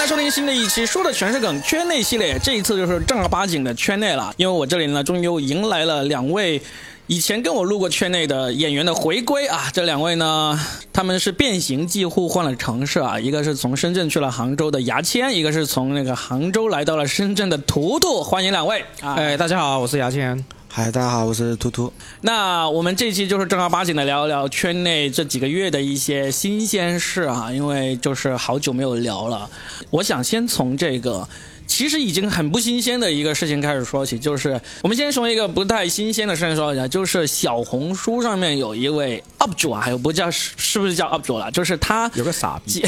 来收听新的一期，说的全是梗圈内系列。这一次就是正儿八经的圈内了，因为我这里呢，终于又迎来了两位以前跟我录过圈内的演员的回归啊。这两位呢，他们是变形计互换了城市啊，一个是从深圳去了杭州的牙签，一个是从那个杭州来到了深圳的图图。欢迎两位啊！哎，大家好，我是牙签。嗨，大家好，我是图图。那我们这期就是正儿八经的聊一聊圈内这几个月的一些新鲜事啊，因为就是好久没有聊了。我想先从这个其实已经很不新鲜的一个事情开始说起，就是我们先从一个不太新鲜的事情说一下，就是小红书上面有一位 UP 主啊，还有不叫是是不是叫 UP 主了，就是他有个傻逼，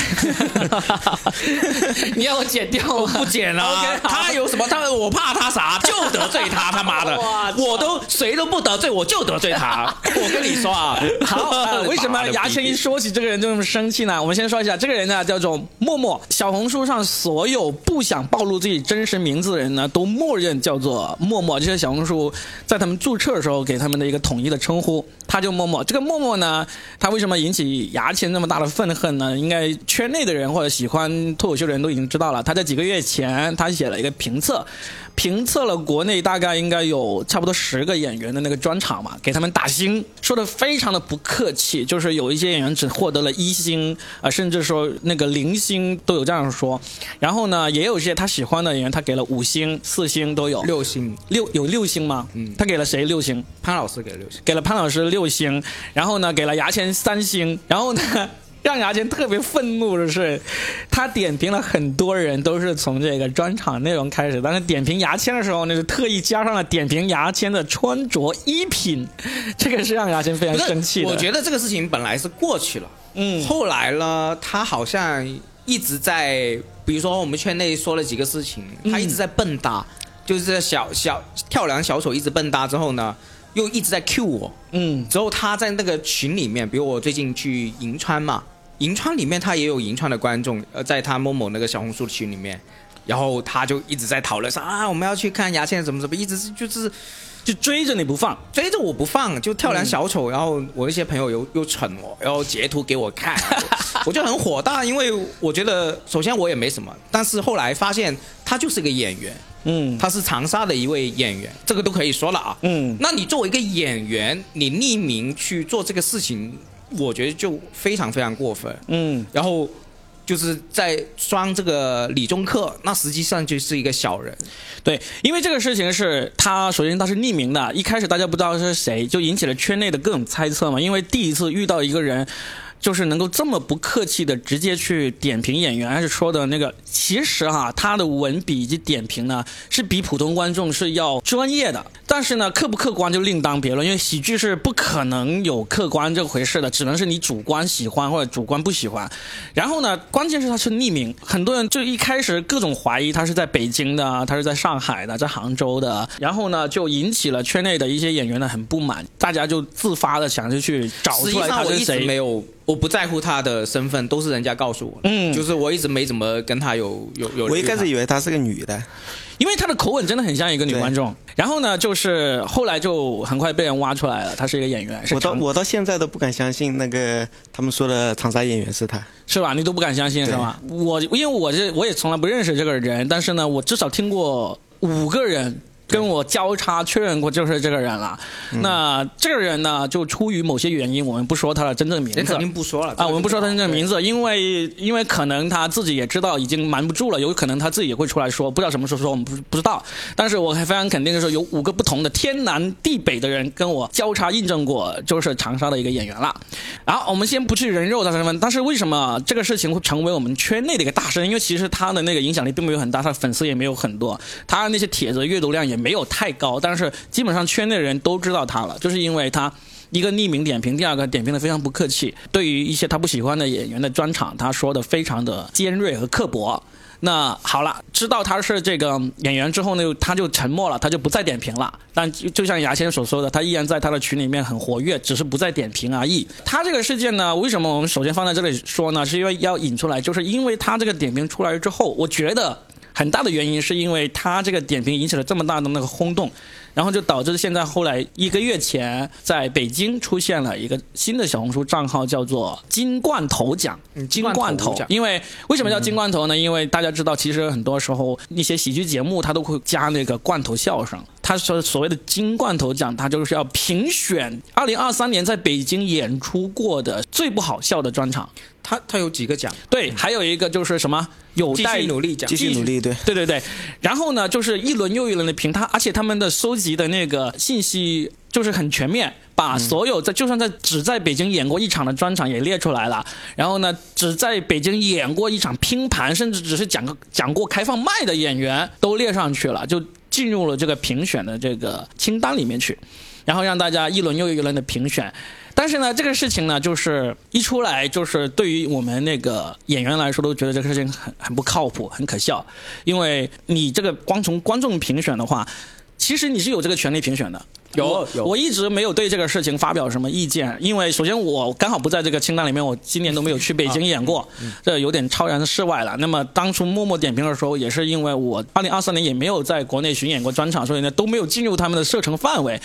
你要我剪掉吗？不剪了。他有什么？他我怕他啥？就得罪他，他妈的哇！我都谁都不得罪，我就得罪他。我跟你说啊，好、呃为什么牙签一说起这个人就那么生气呢？我们先说一下，这个人呢叫做默默。小红书上所有不想暴露自己真实名字的人呢，都默认叫做默默。这是小红书在他们注册的时候给他们的一个统一的称呼，他就默默。这个默默呢，他为什么引起牙签那么大的愤恨呢？应该圈内的人或者喜欢脱口秀的人都已经知道了。他在几个月前，他写了一个评测，评测了国内大概应该有差不多十个演员的那个专场嘛，给他们打星，说的非常的不客气，就是有一些演员只获得了一星啊、甚至说那个零星都有这样说。然后呢，也有一些他喜欢的演员，他给了五星、四星都有。六星，六有六星吗？嗯，他给了谁六星？潘老师给了六星。给了潘老师六星，然后呢，给了牙签三星，然后呢，让牙签特别愤怒的是，他点评了很多人都是从这个专场内容开始，但是点评牙签的时候呢，就特意加上了点评牙签的穿着衣品，这个是让牙签非常生气的。我觉得这个事情本来是过去了，嗯后来呢，他好像一直在，比如说我们圈内说了几个事情，他一直在蹦跶，就是小小跳梁小丑一直蹦跶之后呢，又一直在 cue 我，嗯。之后他在那个群里面，比如我最近去银川嘛，银川里面他也有银川的观众，呃，在他某某那个小红书群里面，然后他就一直在讨论说啊，我们要去看牙签怎么怎么，一直是就是就追着你不放。追着我不放，就跳梁小丑，然后我一些朋友又又蠢我，然后截图给我看，我就很火大，因为我觉得首先我也没什么，但是后来发现他就是个演员，嗯他是长沙的一位演员，这个都可以说了啊。嗯，那你作为一个演员，你匿名去做这个事情，我觉得就非常非常过分。嗯然后就是在装这个理中客，那实际上就是一个小人。对，因为这个事情是他首先他是匿名的，一开始大家不知道是谁，就引起了圈内的各种猜测嘛。因为第一次遇到一个人，就是能够这么不客气的直接去点评演员，还是说的那个，其实哈、他的文笔以及点评呢，是比普通观众是要专业的。但是呢，客不客观就另当别论，因为喜剧是不可能有客观这回事的，只能是你主观喜欢或者主观不喜欢。然后呢，关键是他是匿名，很多人就一开始各种怀疑他是在北京的，他是在上海的，在杭州的，然后呢就引起了圈内的一些演员的很不满，大家就自发的想着去找出来他是谁。没有，我不在乎他的身份，都是人家告诉我的。嗯就是我一直没怎么跟他有有有。我一开始以为她是个女的，因为他的口吻真的很像一个女观众。然后呢，就是后来就很快被人挖出来了，他是一个演员，我到我到现在都不敢相信那个他们说的长沙演员是她。是吧？你都不敢相信是吧？我因为我这我也从来不认识这个人，但是呢，我至少听过五个人。跟我交叉确认过就是这个人了。那这个人呢，就出于某些原因，我们不说他的真正名字人肯。定不说了啊，我们不说他真正名字。因为因为可能他自己也知道已经瞒不住了，有可能他自己也会出来说，不知道什么时候说，我们不不知道。但是我还非常肯定的是，有五个不同的天南地北的人跟我交叉印证过，就是长沙的一个演员了。然后我们先不去人肉他身份，但是为什么这个事情会成为我们圈内的一个大事？因为其实他的那个影响力并没有很大，他的粉丝也没有很多，他那些帖子阅读量也没有太高，但是基本上圈内人都知道他了，就是因为他。一个匿名点评，第二个点评的非常不客气，对于一些他不喜欢的演员的专场，他说的非常的尖锐和刻薄。那好了，知道他是这个演员之后呢，他就沉默了，他就不再点评了。但就像牙签所说的，他依然在他的群里面很活跃，只是不再点评而已。他这个事件呢，为什么我们首先放在这里说呢？是因为要引出来，就是因为他这个点评出来之后，我觉得很大的原因是因为他这个点评引起了这么大的那个轰动，然后就导致现在后来一个月前在北京出现了一个新的小红书账号，叫做“金罐头奖”。嗯金罐头奖，因为为什么叫金罐头呢？因为大家知道，其实很多时候一些喜剧节目它都会加那个罐头笑声。他说所谓的金罐头奖，它就是要评选二零二三年在北京演出过的最不好笑的专场。他他有几个奖？对，还有一个就是什么有待努力奖继。续努力，对，对对对，然后呢，就是一轮又一轮的评他，而且他们的收集的那个信息就是很全面，把所有在就算在只在北京演过一场的专场也列出来了，然后呢，只在北京演过一场拼盘，甚至只是讲个讲过开放麦的演员都列上去了，就进入了这个评选的这个清单里面去，然后让大家一轮又一轮的评选。但是呢，这个事情呢，就是一出来，就是对于我们那个演员来说，都觉得这个事情很很不靠谱，很可笑。因为你这个光从观众评选的话，其实你是有这个权利评选的。有我有我一直没有对这个事情发表什么意见，因为首先我刚好不在这个清单里面，我今年都没有去北京演过，这有点超然世外了。那么当初默默点评的时候，也是因为我二零二三年也没有在国内巡演过专场，所以呢都没有进入他们的射程范围。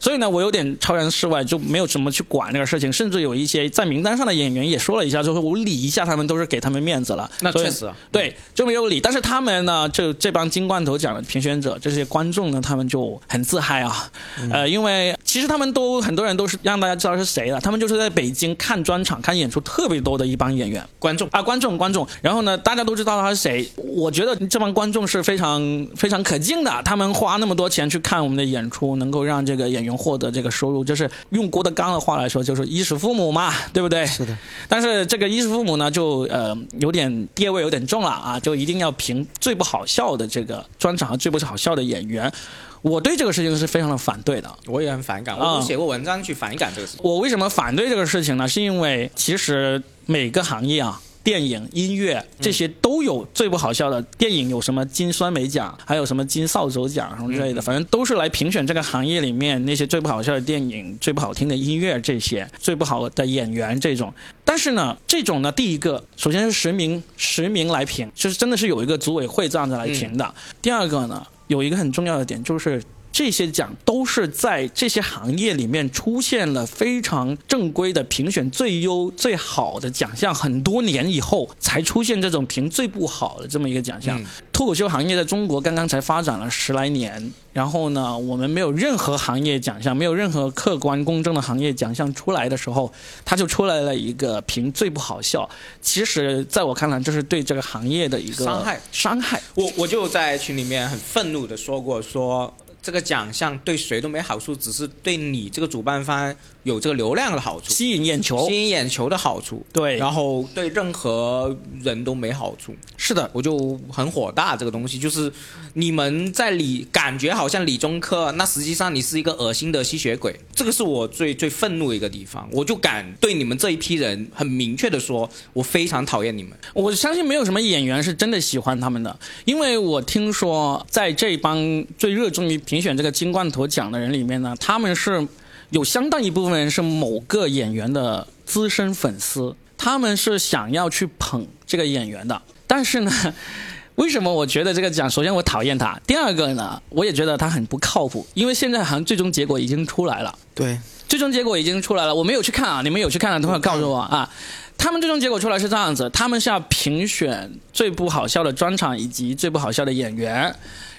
所以呢，我有点超然世外，就没有怎么去管这个事情，甚至有一些在名单上的演员也说了一下，就是我理一下他们，都是给他们面子了。那确实啊对，就没有理。但是他们呢，就这帮金罐头奖的评选者，这些观众呢，他们就很自嗨啊，呃，因为其实他们都很多人都是让大家知道是谁了，他们就是在北京看专场、看演出特别多的一帮演员。观众啊，观众观众，然后呢，大家都知道他是谁。我觉得这帮观众是非常非常可敬的，他们花那么多钱去看我们的演出，能够让这个演员获得这个收入，就是用郭德纲的话来说，就是衣食父母嘛，对不对？是的。但是这个衣食父母呢，就呃有点地位有点重了啊，就一定要评最不好笑的这个专场和最不好笑的演员。我对这个事情是非常的反对的。我也很反感，啊我写过文章去反感这个事情。我为什么反对这个事情呢？是因为其实每个行业啊。电影、音乐这些都有最不好笑的。电影有什么金酸梅奖，还有什么金扫帚奖什么之类的，反正都是来评选这个行业里面那些最不好笑的电影、最不好听的音乐这些、最不好的演员这种。但是呢，这种呢，第一个首先是实名实名来评，就是真的是有一个组委会这样子来评的。第二个呢，有一个很重要的点就是。这些奖都是在这些行业里面出现了非常正规的评选最优最好的奖项，很多年以后才出现这种评最不好的这么一个奖项。嗯脱口秀行业在中国刚刚才发展了十来年，然后呢，我们没有任何行业奖项，没有任何客观公正的行业奖项出来的时候，它就出来了一个评最不好笑。其实，在我看来，这是对这个行业的一个伤害伤害。我我就在群里面很愤怒的说过，说这个奖项对谁都没好处，只是对你这个主办方有这个流量的好处，吸引眼球吸，引眼球的好处。对然后对任何人都没好处，是的，我就很火大。这个东西就是你们在理，感觉好像理中科，那实际上你是一个恶心的吸血鬼。这个是我最最愤怒的一个地方，我就敢对你们这一批人很明确的说，我非常讨厌你们。我相信没有什么演员是真的喜欢他们的，因为我听说在这帮最热衷于评选这个金罐头奖的人里面呢，他们是有相当一部分人是某个演员的资深粉丝，他们是想要去捧这个演员的，但是呢。为什么我觉得这个奖？首先我讨厌他，第二个呢，我也觉得他很不靠谱，因为现在好像最终结果已经出来了。对，最终结果已经出来了，我没有去看啊，你们有去看的都会告诉我啊。他们最终结果出来是这样子，他们是要评选最不好笑的专场以及最不好笑的演员。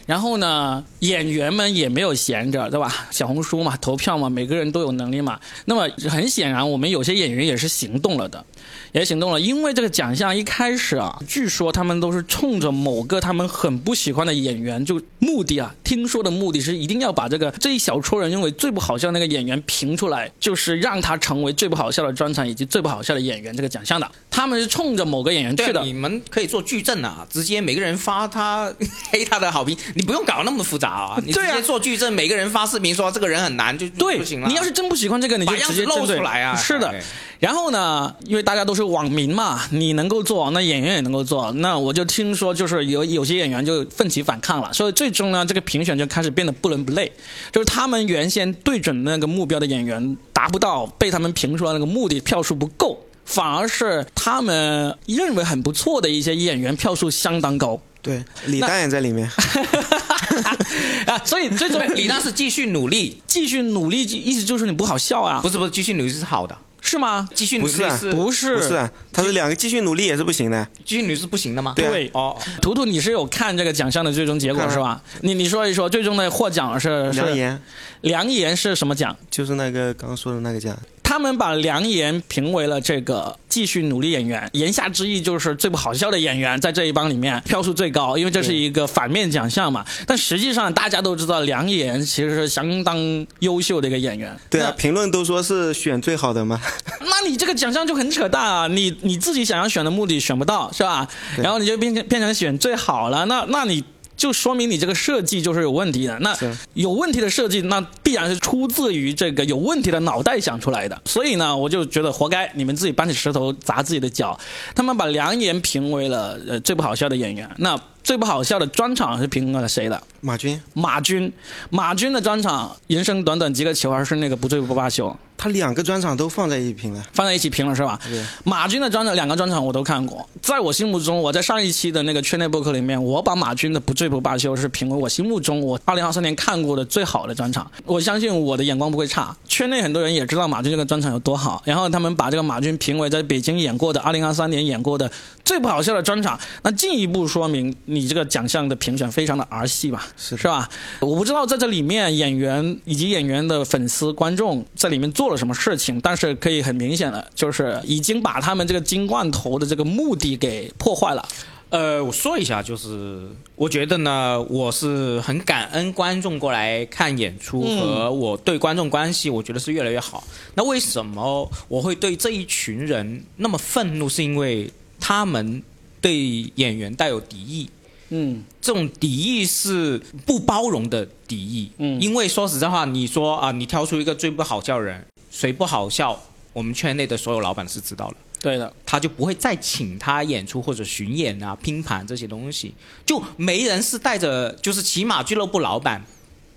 然后呢，演员们也没有闲着，对吧？小红书嘛，投票嘛，每个人都有能力嘛。那么很显然，我们有些演员也是行动了的，也行动了。因为这个奖项一开始啊，据说他们都是冲着某个他们很不喜欢的演员，就目的啊，听说的目的是一定要把这个这一小撮人认为最不好笑的那个演员评出来，就是让他成为最不好笑的专场以及最不好笑的演员这个奖项的。他们是冲着某个演员去的，。你们可以做矩阵啊，直接每个人发他黑他的好评，你不用搞那么复杂 啊，你直接做矩阵，每个人发视频说这个人很难就就对就行了。你要是真不喜欢这个，你就直接露出来啊是的。然后呢，因为大家都是网民嘛，你能够做，那演员也能够做。那我就听说，就是有有些演员就奋起反抗了，所以最终呢，这个评选就开始变得不伦不类。就是他们原先对准那个目标的演员达不到，被他们评出来那个目的票数不够。反而是他们认为很不错的一些演员票数相当高，对，李诞也在里面。啊，所以最终李诞是继续努力，继续努力，意思就是你不好笑啊，不是不是，继续努力是好的，是吗？继续努力不是不是，不是啊，他是两个继续努力也是不行的。继续努力是不行的吗？对啊对哦，图图，你是有看这个奖项的最终结果是吧？你你说一说，最终的获奖是是梁岩梁岩是什么奖？就是那个刚刚说的那个奖，他们把梁岩评为了这个继续努力演员，言下之意就是最不好笑的演员，在这一帮里面票数最高，因为这是一个反面奖项嘛。但实际上大家都知道，梁岩其实是相当优秀的一个演员。对啊，评论都说是选最好的嘛。那，你这个奖项就很扯淡啊！你你自己想要选的目的选不到是吧？然后你就变成变成选最好了，那那你。就说明你这个设计就是有问题的。那有问题的设计，那必然是出自于这个有问题的脑袋想出来的。所以呢，我就觉得活该，你们自己搬起石头砸自己的脚。他们把梁岩评为了呃最不好笑的演员，那最不好笑的专场是评了谁的？马军马军。马军的专场，人生短短几个球，还是那个不醉不罢休。他两个专场都放在一起评了，放在一起评了是吧？对马军的专场两个专场我都看过，在我心目中，我在上一期的那个圈内博客里面，我把马军的《不醉不罢休》是评为我心目中我二零二三年看过的最好的专场。我相信我的眼光不会差，圈内很多人也知道马军这个专场有多好，然后他们把这个马军评为在北京演过的二零二三年演过的最不好笑的专场，那进一步说明你这个奖项的评选非常的儿戏吧？是是吧？我不知道在这里面演员以及演员的粉丝观众在里面做了什么事情，但是可以很明显的就是已经把他们这个金罐头的这个目的给破坏了。呃，我说一下，就是我觉得呢，我是很感恩观众过来看演出，嗯和我对观众关系，我觉得是越来越好。那为什么我会对这一群人那么愤怒？是因为他们对演员带有敌意。嗯。这种敌意是不包容的敌意，嗯。因为说实在话，你说啊，你挑出一个最不好笑的人，谁不好笑，我们圈内的所有老板是知道了，对的，他就不会再请他演出或者巡演啊、拼盘这些东西，就没人是带着，就是起码俱乐部老板，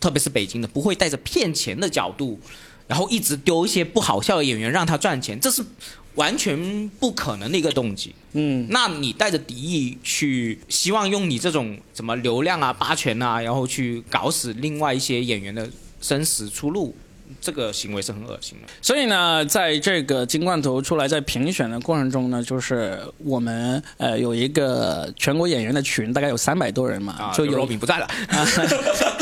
特别是北京的，不会带着骗钱的角度，然后一直丢一些不好笑的演员让他赚钱，这是完全不可能的一个动机。嗯那你带着敌意去，希望用你这种什么流量啊、霸权啊，然后去搞死另外一些演员的生死出路，这个行为是很恶心的。所以呢，在这个金罐头出来在评选的过程中呢，就是我们呃有一个全国演员的群，大概有三百多人嘛，啊，就有罗宾不在了，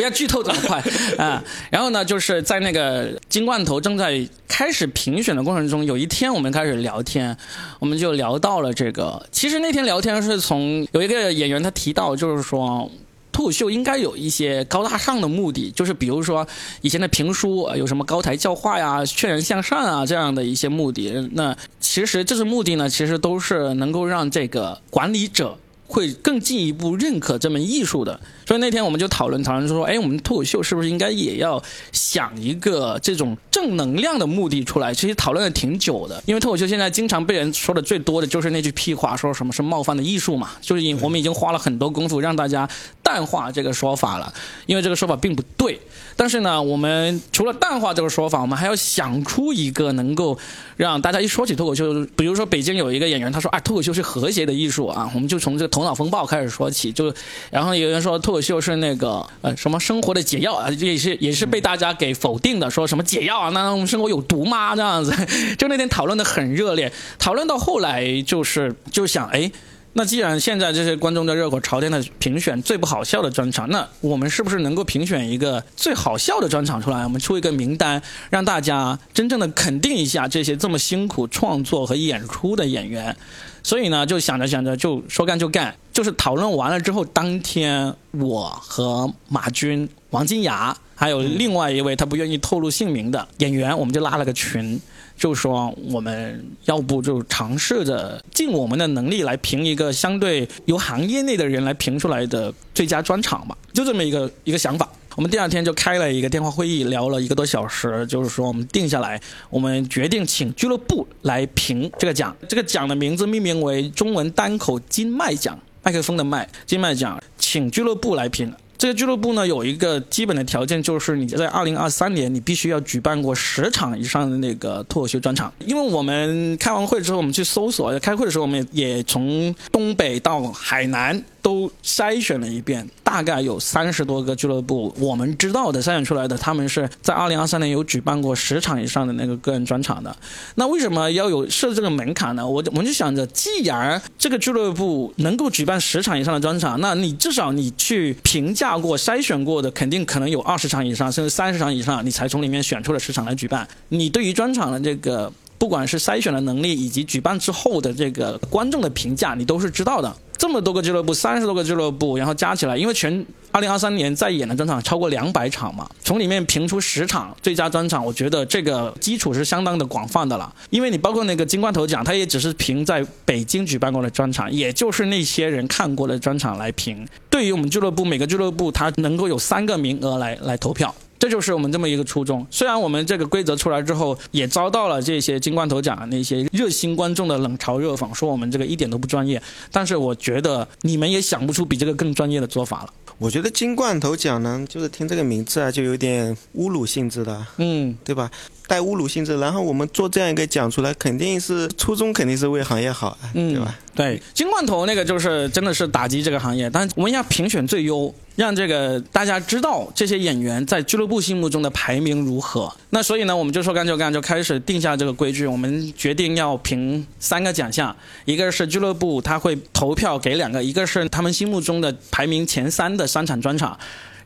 不要剧透这么快 啊！然后呢，就是在那个金罐头正在开始评选的过程中，有一天我们开始聊天，我们就聊到了这个。其实那天聊天是从有一个演员他提到，就是说。脱口秀应该有一些高大上的目的，就是比如说以前的评书呃有什么高台教化呀、劝人向善啊这样的一些目的。那其实这些目的呢，其实都是能够让这个管理者会更进一步认可这门艺术的。所以那天我们就讨论讨论说，哎，我们脱口秀是不是应该也要想一个这种正能量的目的出来？其实讨论了挺久的，因为脱口秀现在经常被人说的最多的就是那句屁话，说什么是冒犯的艺术嘛，就是我们已经花了很多功夫让大家淡化这个说法了，因为这个说法并不对。但是呢，我们除了淡化这个说法，我们还要想出一个能够让大家一说起脱口秀，比如说北京有一个演员，他说啊，脱口秀是和谐的艺术啊，我们就从这个头脑风暴开始说起，就然后有人说脱口秀是那个呃什么生活的解药啊，也是也是被大家给否定的，说什么解药啊，那我们生活有毒吗？这样子，就那天讨论的很热烈，讨论到后来就是就想哎。那既然现在这些观众在热火朝天的评选最不好笑的专场，那我们是不是能够评选一个最好笑的专场出来？我们出一个名单，让大家真正的肯定一下这些这么辛苦创作和演出的演员。所以呢，就想着想着就说干就干，就是讨论完了之后，当天我和马军、王金牙还有另外一位他不愿意透露姓名的演员，我们就拉了个群。就说我们要不就尝试着尽我们的能力来评一个相对由行业内的人来评出来的最佳专场吧，就这么一个一个想法。我们第二天就开了一个电话会议，聊了一个多小时，就是说我们定下来，我们决定请俱乐部来评这个奖。这个奖的名字命名为中文单口金麦奖，麦克风的麦，金麦奖，请俱乐部来评。这个俱乐部呢有一个基本的条件，就是你在二零二三年你必须要举办过十场以上的那个脱口秀专场。因为我们开完会之后，我们去搜索，开会的时候我们也也从东北到海南。都筛选了一遍，大概有三十多个俱乐部，我们知道的筛选出来的，他们是在二零二三年有举办过十场以上的那个个人专场的。那为什么要有设这个门槛呢？我我们就想着，既然这个俱乐部能够举办十场以上的专场，那你至少你去评价过、筛选过的，肯定可能有二十场以上，甚至三十场以上，你才从里面选出了十场来举办。你对于专场的这个，不管是筛选的能力，以及举办之后的这个观众的评价，你都是知道的。这么多个俱乐部，三十多个俱乐部，然后加起来，因为全二零二三年在演的专场超过两百场嘛，从里面评出十场最佳专场，我觉得这个基础是相当的广泛的了。因为你包括那个金冠头奖，他也只是评在北京举办过的专场，也就是那些人看过的专场来评。对于我们俱乐部，每个俱乐部他能够有三个名额来来投票。这就是我们这么一个初衷。虽然我们这个规则出来之后，也遭到了这些金罐头奖那些热心观众的冷嘲热讽，说我们这个一点都不专业。但是我觉得你们也想不出比这个更专业的做法了。我觉得金罐头奖呢，就是听这个名字啊，就有点侮辱性质的，嗯，对吧？带侮辱性质，然后我们做这样一个奖出来，肯定是初衷，肯定是为行业好，嗯对吧？对，金罐头那个就是真的是打击这个行业，但我们要评选最优，让这个大家知道这些演员在俱乐部心目中的排名如何。那所以呢，我们就说干就干，就开始定下这个规矩。我们决定要评三个奖项，一个是俱乐部他会投票给两个，一个是他们心目中的排名前三的三场专场。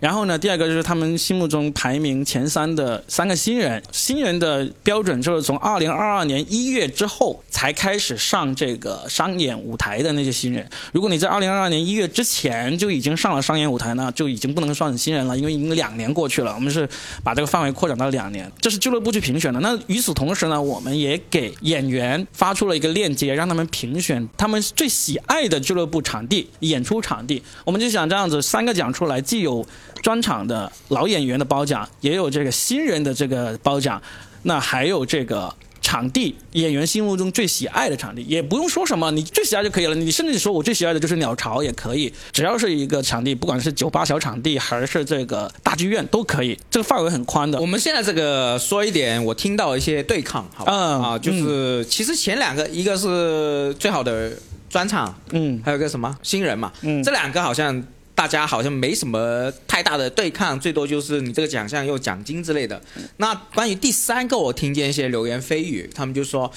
然后呢，第二个就是他们心目中排名前三的三个新人。新人的标准就是从二零二二年一月之后才开始上这个商演舞台的那些新人。如果你在二零二二年一月之前就已经上了商演舞台呢，就已经不能算新人了，因为已经两年过去了。我们是把这个范围扩展到两年，这是俱乐部去评选的。那与此同时呢，我们也给演员发出了一个链接，让他们评选他们最喜爱的俱乐部场地、演出场地。我们就想这样子三个奖出来，既有。专场的老演员的褒奖，也有这个新人的这个褒奖，那还有这个场地演员心目中最喜爱的场地，也不用说什么，你最喜爱就可以了。你甚至说我最喜爱的就是鸟巢也可以，只要是一个场地，不管是酒吧小场地还是这个大剧院都可以，这个范围很宽的。我们现在这个说一点，我听到一些对抗，好嗯啊，就是其实前两个，一个是最好的专场，嗯，还有个什么新人嘛，嗯，这两个好像。大家好像没什么太大的对抗，最多就是你这个奖项有奖金之类的。那关于第三个，我听见一些流言蜚语，他们就说。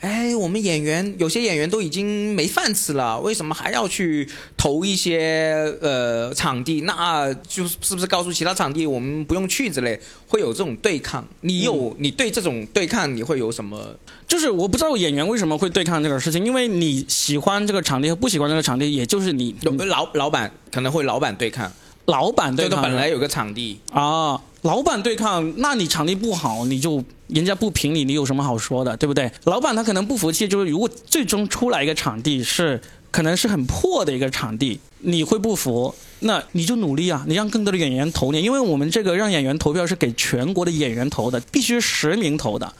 哎，我们演员有些演员都已经没饭吃了，为什么还要去投一些呃场地？那就是不是告诉其他场地我们不用去之类？会有这种对抗？你有你对这种对抗你会有什么？就是我不知道演员为什么会对抗这个事情，因为你喜欢这个场地和不喜欢这个场地，也就是你老老板可能会老板对抗，老板对抗本来有个场地啊，老板对抗，那你场地不好你就。人家不评你，你有什么好说的，对不对？老板他可能不服气，就是如果最终出来一个场地是可能是很破的一个场地，你会不服？那你就努力啊，你让更多的演员投你，因为我们这个让演员投票是给全国的演员投的，必须实名投的，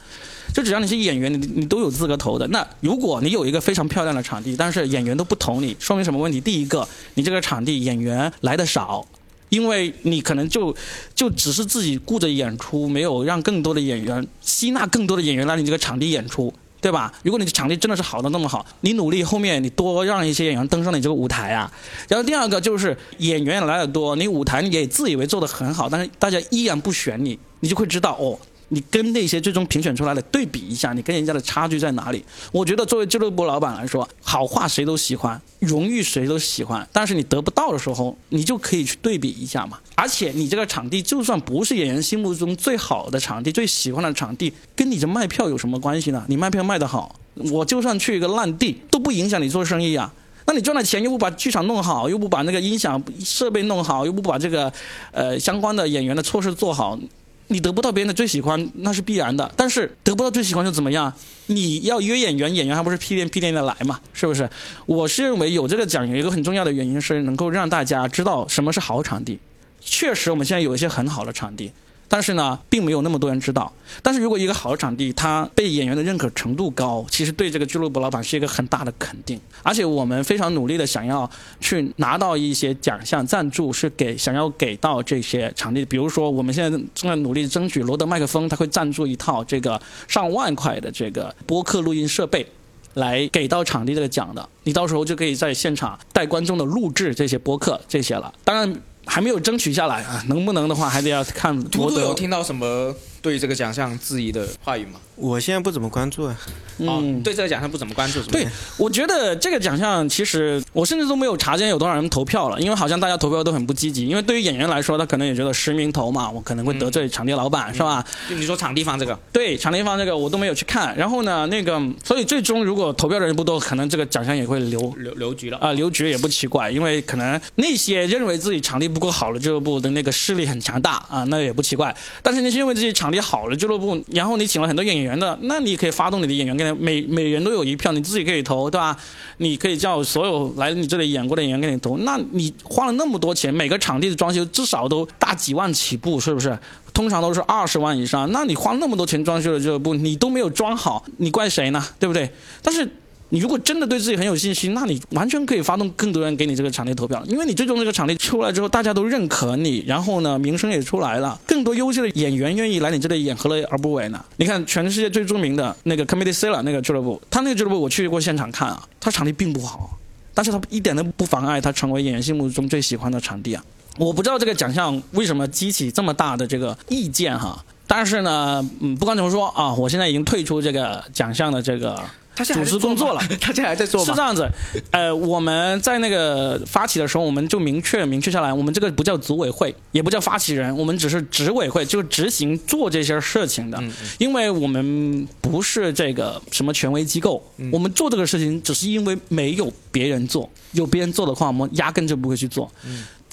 就只要你是演员，你你都有资格投的。那如果你有一个非常漂亮的场地，但是演员都不投你，说明什么问题？第一个，你这个场地演员来的少。因为你可能就就只是自己顾着演出，没有让更多的演员吸纳更多的演员来你这个场地演出，对吧？如果你的场地真的是好的那么好，你努力后面你多让一些演员登上你这个舞台啊。然后第二个就是演员来的多，你舞台你也自以为做的很好，但是大家依然不选你，你就会知道哦。你跟那些最终评选出来的对比一下，你跟人家的差距在哪里？我觉得作为俱乐部老板来说，好话谁都喜欢，荣誉谁都喜欢，但是你得不到的时候，你就可以去对比一下嘛。而且你这个场地就算不是演员心目中最好的场地、最喜欢的场地，跟你这卖票有什么关系呢？你卖票卖得好，我就算去一个烂地都不影响你做生意啊。那你赚了钱又不把剧场弄好，又不把那个音响设备弄好，又不把这个呃相关的演员的措施做好。你得不到别人的最喜欢，那是必然的。但是得不到最喜欢又怎么样？你要约演员，演员还不是屁颠屁颠的来嘛？是不是？我是认为有这个奖有一个很重要的原因是能够让大家知道什么是好场地。确实，我们现在有一些很好的场地。但是呢，并没有那么多人知道。但是如果一个好的场地，它被演员的认可程度高，其实对这个俱乐部老板是一个很大的肯定。而且我们非常努力的想要去拿到一些奖项赞助，是给想要给到这些场地，比如说我们现在正在努力争取罗德麦克风，他会赞助一套这个上万块的这个播客录音设备。来给到场地这个奖的，你到时候就可以在现场带观众的录制这些播客这些了。当然还没有争取下来啊，能不能的话还得要看图图有听到什么对这个奖项质疑的话语吗？我现在不怎么关注啊。哦嗯，对这个奖项不怎么关注，是吧对，我觉得这个奖项其实我甚至都没有查见有多少人投票了，因为好像大家投票都很不积极。因为对于演员来说，他可能也觉得实名投嘛，我可能会得罪场地老板，是吧？就你说场地方这个，对，场地方这个我都没有去看。然后呢，那个所以最终如果投票的人不多，可能这个奖项也会留留留局了。啊，留局也不奇怪，因为可能那些认为自己场地不够好的俱乐部的那个势力很强大啊，那也不奇怪。但是那些认为自己场地好的俱乐部，然后你请了很多演员员的，那你可以发动你的演员，跟他每每人都有一票，你自己可以投，对吧？你可以叫所有来你这里演过的演员给你投，那你花了那么多钱，每个场地的装修至少都大几万起步，是不是？通常都是二十万以上，那你花那么多钱装修的俱乐部，你都没有装好，你怪谁呢？对不对？但是你如果真的对自己很有信心，那你完全可以发动更多人给你这个场地投票，因为你最终这个场地出来之后，大家都认可你，然后呢，名声也出来了，更多优秀的演员愿意来你这里演，何乐而不为呢？你看全世界最著名的那个 Comedy Cellar 那个俱乐部，他那个俱乐部我去过现场看啊，他场地并不好，但是他一点都不妨碍他成为演员心目中最喜欢的场地啊。我不知道这个奖项为什么激起这么大的这个意见哈，但是呢，嗯，不管怎么说啊，我现在已经退出这个奖项的这个他现在了，他现在还在做吗？是这样子，呃，我们在那个发起的时候，我们就明确明确下来，我们这个不叫组委会，也不叫发起人，我们只是执委会，就是执行做这些事情的。因为我们不是这个什么权威机构，我们做这个事情只是因为没有别人做，有别人做的话，我们压根就不会去做。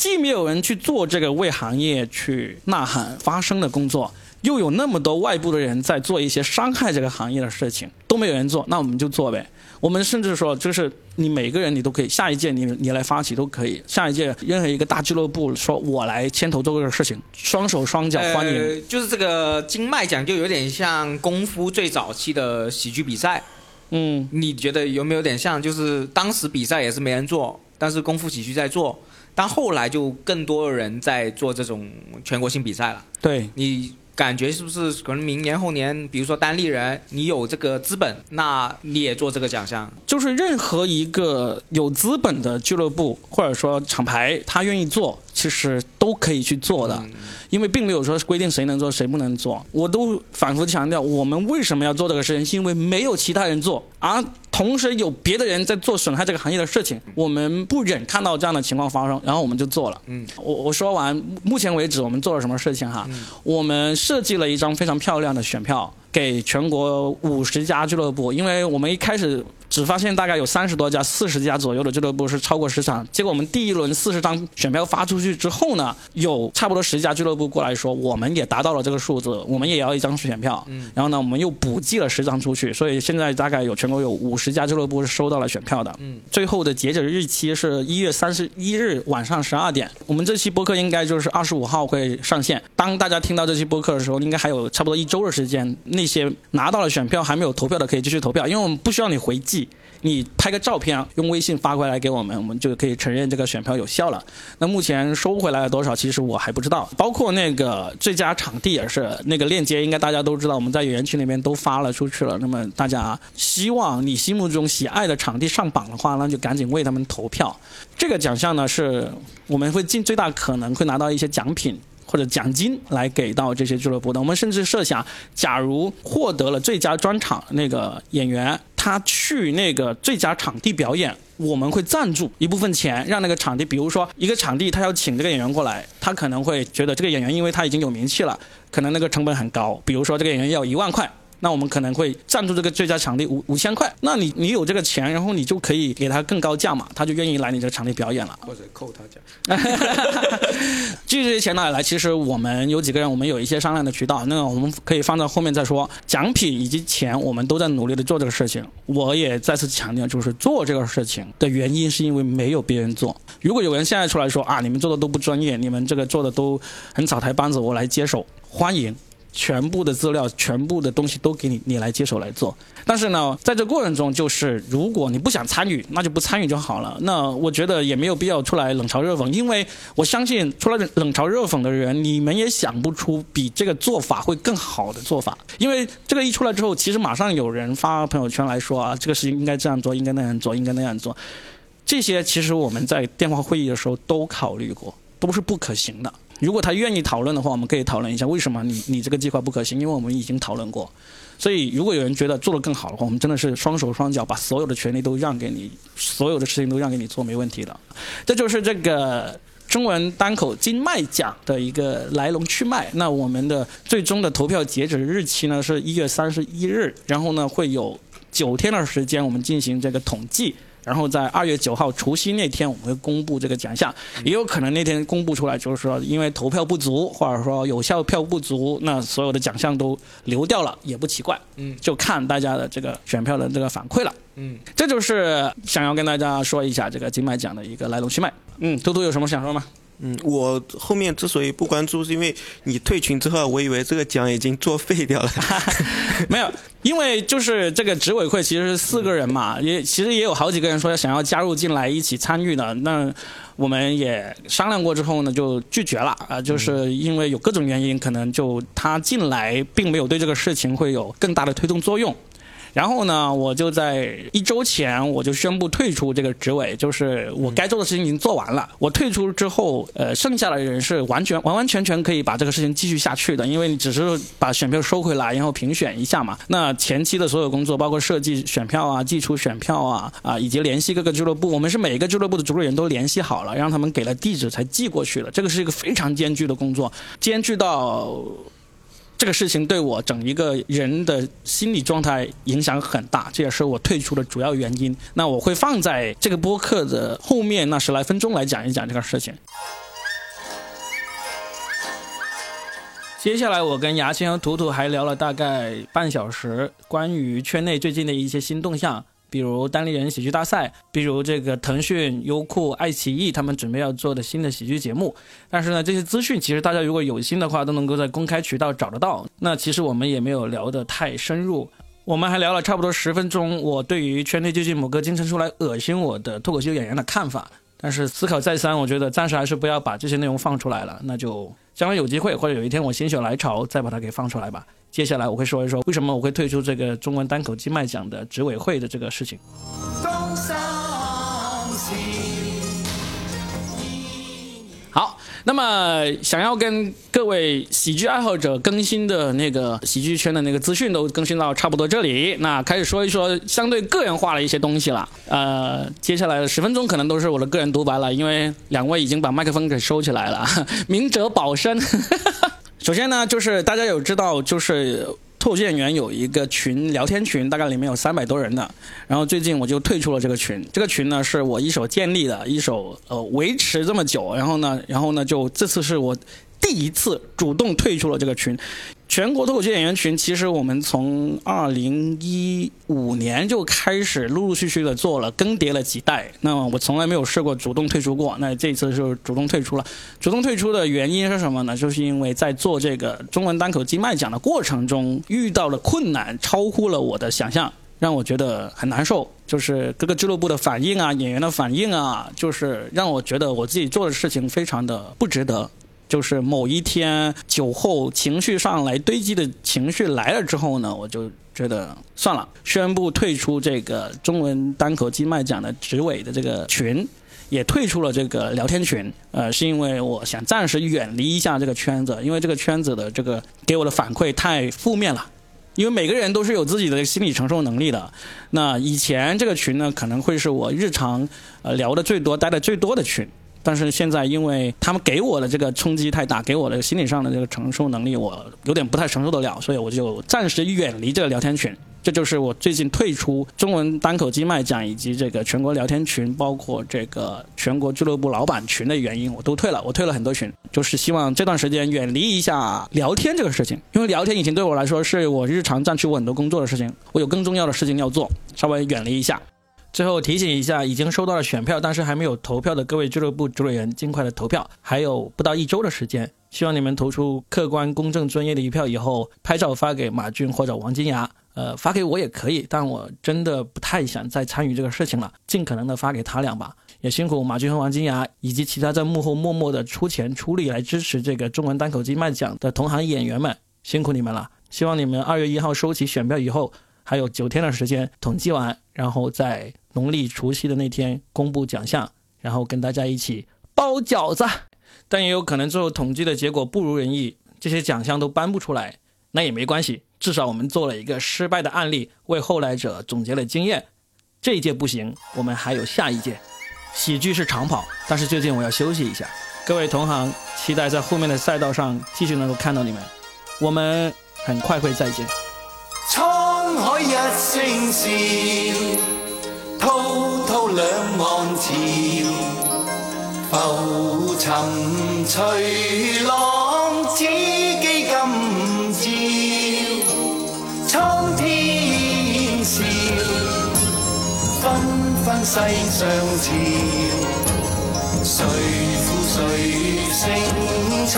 既没有人去做这个为行业去呐喊发声的工作，又有那么多外部的人在做一些伤害这个行业的事情，都没有人做，那我们就做呗。我们甚至说，就是你每个人你都可以，下一届你你来发起都可以，下一届任何一个大俱乐部说我来牵头做这个事情，双手双脚欢迎。呃，就是这个金麦奖就有点像功夫最早期的喜剧比赛，嗯，你觉得有没有点像？就是当时比赛也是没人做，但是功夫喜剧在做，但后来就更多人在做这种全国性比赛了。对，你感觉是不是可能明年后年，比如说单立人，你有这个资本，那你也做这个奖项？就是任何一个有资本的俱乐部或者说厂牌，他愿意做，其实都可以去做的，因为并没有说规定谁能做谁不能做。我都反复强调，我们为什么要做这个事情，是因为没有其他人做，而同时有别的人在做损害这个行业的事情，我们不忍看到这样的情况发生，然后我们就做了。嗯，我我说完，目前为止我们做了什么事情哈？我们设计了一张非常漂亮的选票。给全国五十家俱乐部，因为我们一开始只发现大概有三十多家、四十家左右的俱乐部是超过十场。结果我们第一轮四十张选票发出去之后呢，有差不多十家俱乐部过来说，我们也达到了这个数字，我们也要一张选票。嗯。然后呢，我们又补寄了十张出去，所以现在大概有全国有五十家俱乐部是收到了选票的。嗯。最后的截止日期是一月三十一日晚上十二点。我们这期播客应该就是二十五号会上线。当大家听到这期播客的时候，应该还有差不多一周的时间。那些拿到了选票还没有投票的，可以继续投票，因为我们不需要你回寄，你拍个照片用微信发过来给我们，我们就可以承认这个选票有效了。那目前收回来了多少，其实我还不知道。包括那个最佳场地也是，那个链接应该大家都知道，我们在园区里面都发了出去了。那么大家希望你心目中喜爱的场地上榜的话，那就赶紧为他们投票。这个奖项呢，是我们会尽最大可能会拿到一些奖品。或者奖金来给到这些俱乐部的。我们甚至设想，假如获得了最佳专场那个演员，他去那个最佳场地表演，我们会赞助一部分钱，让那个场地，比如说一个场地，他要请这个演员过来，他可能会觉得这个演员因为他已经有名气了，可能那个成本很高，比如说这个演员要一万块。那我们可能会赞助这个最佳场地五五千块，那你你有这个钱，然后你就可以给他更高价嘛，他就愿意来你这个场地表演了。或者扣他奖？至于这些钱哪里来，其实我们有几个人，我们有一些商量的渠道，那个我们可以放到后面再说。奖品以及钱，我们都在努力的做这个事情。我也再次强调，就是做这个事情的原因是因为没有别人做，如果有人现在出来说啊，你们做的都不专业，你们这个做的都很草台班子，我来接手，欢迎。全部的资料，全部的东西都给你，你来接手来做。但是呢，在这过程中，就是如果你不想参与，那就不参与就好了。那我觉得也没有必要出来冷嘲热讽，因为我相信出来冷嘲热讽的人，你们也想不出比这个做法会更好的做法。因为这个一出来之后，其实马上有人发朋友圈来说啊，这个事情应该这样做，应该那样做，应该那样做。这些其实我们在电话会议的时候都考虑过，都是不可行的。如果他愿意讨论的话，我们可以讨论一下为什么你你这个计划不可行，因为我们已经讨论过。所以如果有人觉得做得更好的话，我们真的是双手双脚把所有的权利都让给你，所有的事情都让给你做，没问题的。这就是这个中文单口金麦奖的一个来龙去脉。那我们的最终的投票截止日期呢是一月三十一日，然后呢会有九天的时间我们进行这个统计。然后在二月九号除夕那天，我们会公布这个奖项，也有可能那天公布出来，就是说因为投票不足，或者说有效票不足，那所有的奖项都流掉了，也不奇怪。嗯，就看大家的这个选票的这个反馈了。嗯，这就是想要跟大家说一下这个金麦奖的一个来龙去脉。嗯，嘟嘟有什么想说吗？嗯，我后面之所以不关注，是因为你退群之后，我以为这个奖已经作废掉了。没有，因为就是这个执委会其实是四个人嘛，也其实也有好几个人说想要加入进来一起参与的，那我们也商量过之后呢，就拒绝了啊，就是因为有各种原因，可能就他进来并没有对这个事情会有更大的推动作用。然后呢，我就在一周前我就宣布退出这个职位，就是我该做的事情已经做完了。我退出之后，呃，剩下的人是完全完完全全可以把这个事情继续下去的，因为你只是把选票收回来，然后评选一下嘛。那前期的所有工作，包括设计选票啊、寄出选票啊啊，以及联系各个俱乐部，我们是每一个俱乐部的主理人都联系好了，让他们给了地址才寄过去了。这个是一个非常艰巨的工作，艰巨到。这个事情对我整一个人的心理状态影响很大，这也是我退出的主要原因。那我会放在这个播客的后面那十来分钟来讲一讲这个事情。接下来我跟牙签和图图还聊了大概半小时，关于圈内最近的一些新动向。比如单立人喜剧大赛，比如这个腾讯、优酷、爱奇艺他们准备要做的新的喜剧节目，但是呢，这些资讯其实大家如果有心的话，都能够在公开渠道找得到。那其实我们也没有聊得太深入，我们还聊了差不多十分钟，我对于圈内最近某个经常出来恶心我的脱口秀演员的看法。但是思考再三，我觉得暂时还是不要把这些内容放出来了，那就将来有机会或者有一天我心血来潮再把它给放出来吧。接下来我会说一说为什么我会退出这个中文单口金麦奖的执委会的这个事情。好，那么想要跟各位喜剧爱好者更新的那个喜剧圈的那个资讯都更新到差不多这里，那开始说一说相对个人化的一些东西了。呃，接下来的十分钟可能都是我的个人独白了，因为两位已经把麦克风给收起来了，明哲保身。首先呢，就是大家有知道，就是脱口秀演员有一个群聊天群，大概里面有三百多人的。然后最近我就退出了这个群，这个群呢是我一手建立的，一手呃维持这么久。然后呢，然后呢，就这次是我第一次主动退出了这个群。全国脱口秀演员群，其实我们从二零一五年就开始陆陆续续的做了更迭了几代。那么我从来没有试过主动退出过，那这次就主动退出了。主动退出的原因是什么呢？就是因为在做这个中文单口金麦奖的过程中遇到了困难，超乎了我的想象，让我觉得很难受。就是各个俱乐部的反应啊，演员的反应啊，就是让我觉得我自己做的事情非常的不值得。就是某一天酒后情绪上来堆积的情绪来了之后呢，我就觉得算了，宣布退出这个中文单口金麦奖的执委的这个群，也退出了这个聊天群。呃，是因为我想暂时远离一下这个圈子，因为这个圈子的这个给我的反馈太负面了。因为每个人都是有自己的心理承受能力的。那以前这个群呢，可能会是我日常呃聊的最多、待的最多的群。但是现在，因为他们给我的这个冲击太大，给我的心理上的这个承受能力，我有点不太承受得了，所以我就暂时远离这个聊天群。这就是我最近退出中文单口机麦奖以及这个全国聊天群，包括这个全国俱乐部老板群的原因，我都退了。我退了很多群，就是希望这段时间远离一下聊天这个事情，因为聊天以前对我来说是我日常占据我很多工作的事情，我有更重要的事情要做，稍微远离一下。最后提醒一下，已经收到了选票，但是还没有投票的各位俱乐部主理人，尽快的投票，还有不到一周的时间，希望你们投出客观、公正、专业的一票以后，拍照发给马俊或者王金牙，呃，发给我也可以，但我真的不太想再参与这个事情了，尽可能的发给他俩吧。也辛苦马俊和王金牙以及其他在幕后默默的出钱出力来支持这个中文单口金麦奖的同行演员们，辛苦你们了。希望你们二月一号收起选票以后，还有九天的时间统计完，然后再农历除夕的那天公布奖项，然后跟大家一起包饺子。但也有可能最后统计的结果不如人意，这些奖项都颁不出来，那也没关系，至少我们做了一个失败的案例，为后来者总结了经验。这一届不行，我们还有下一届。喜剧是长跑，但是最近我要休息一下。各位同行，期待在后面的赛道上继续能够看到你们。我们很快会再见。沧海一声笑，两岸潮，浮沉随浪，只记今朝。苍天笑，纷纷世上潮，谁负谁胜出